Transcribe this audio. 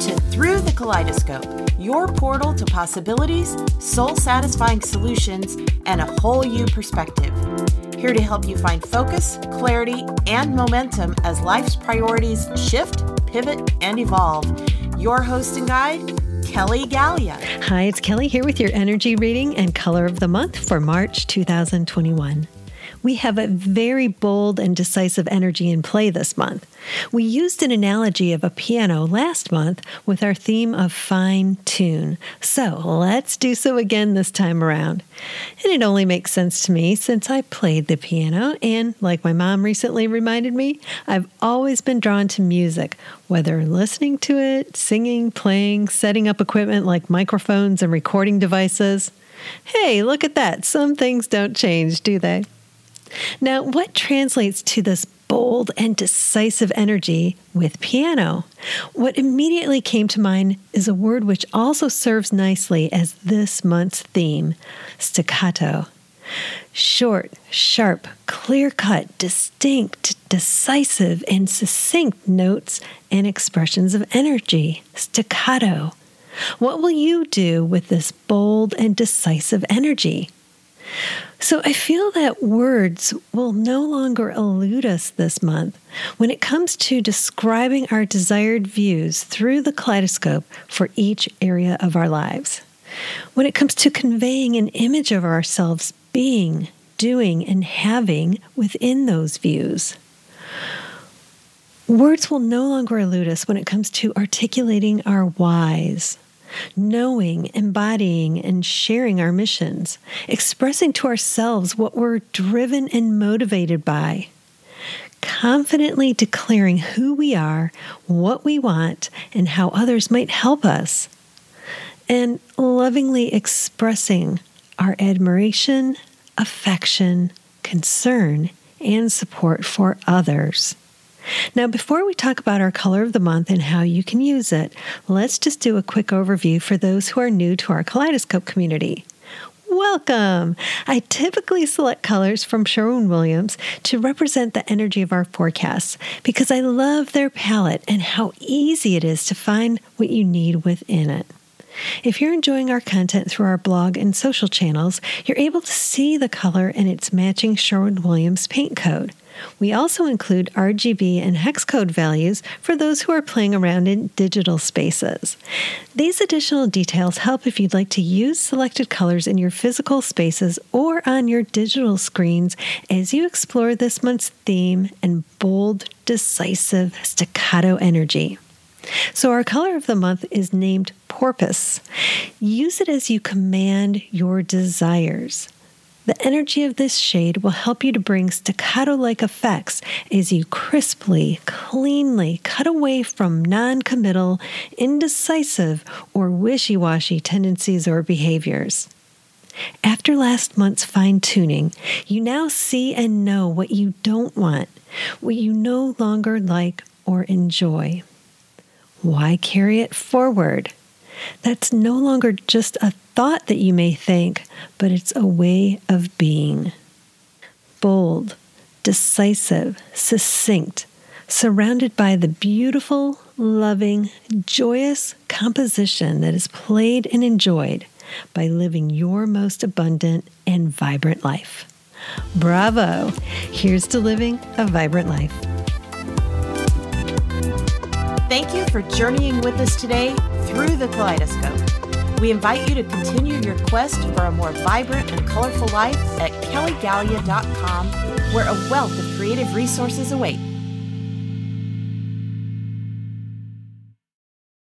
To Through the Kaleidoscope, your portal to possibilities, soul satisfying solutions, and a whole you perspective. Here to help you find focus, clarity, and momentum as life's priorities shift, pivot, and evolve. Your host and guide, Kelly Gallia. Hi, it's Kelly here with your energy reading and color of the month for March 2021 we have a very bold and decisive energy in play this month. We used an analogy of a piano last month with our theme of fine tune. So let's do so again this time around. And it only makes sense to me since I played the piano, and like my mom recently reminded me, I've always been drawn to music, whether listening to it, singing, playing, setting up equipment like microphones and recording devices. Hey, look at that. Some things don't change, do they? Now, what translates to this bold and decisive energy with piano? What immediately came to mind is a word which also serves nicely as this month's theme staccato. Short, sharp, clear cut, distinct, decisive, and succinct notes and expressions of energy. Staccato. What will you do with this bold and decisive energy? So I feel that words will no longer elude us this month when it comes to describing our desired views through the kaleidoscope for each area of our lives. When it comes to conveying an image of ourselves being, doing, and having within those views. Words will no longer elude us when it comes to articulating our whys, knowing, embodying, and sharing our missions, expressing to ourselves what we're driven and motivated by, confidently declaring who we are, what we want, and how others might help us, and lovingly expressing our admiration, affection, concern, and support for others. Now, before we talk about our color of the month and how you can use it, let's just do a quick overview for those who are new to our Kaleidoscope community. Welcome! I typically select colors from Sherwin Williams to represent the energy of our forecasts because I love their palette and how easy it is to find what you need within it. If you're enjoying our content through our blog and social channels, you're able to see the color and its matching Sherwin Williams paint code. We also include RGB and hex code values for those who are playing around in digital spaces. These additional details help if you'd like to use selected colors in your physical spaces or on your digital screens as you explore this month's theme and bold, decisive staccato energy. So, our color of the month is named Porpoise. Use it as you command your desires. The energy of this shade will help you to bring staccato like effects as you crisply, cleanly cut away from non committal, indecisive, or wishy washy tendencies or behaviors. After last month's fine tuning, you now see and know what you don't want, what you no longer like or enjoy. Why carry it forward? That's no longer just a thought that you may think, but it's a way of being. Bold, decisive, succinct, surrounded by the beautiful, loving, joyous composition that is played and enjoyed by living your most abundant and vibrant life. Bravo! Here's to living a vibrant life. Thank you for journeying with us today through the kaleidoscope. We invite you to continue your quest for a more vibrant and colorful life at kellygallia.com, where a wealth of creative resources await.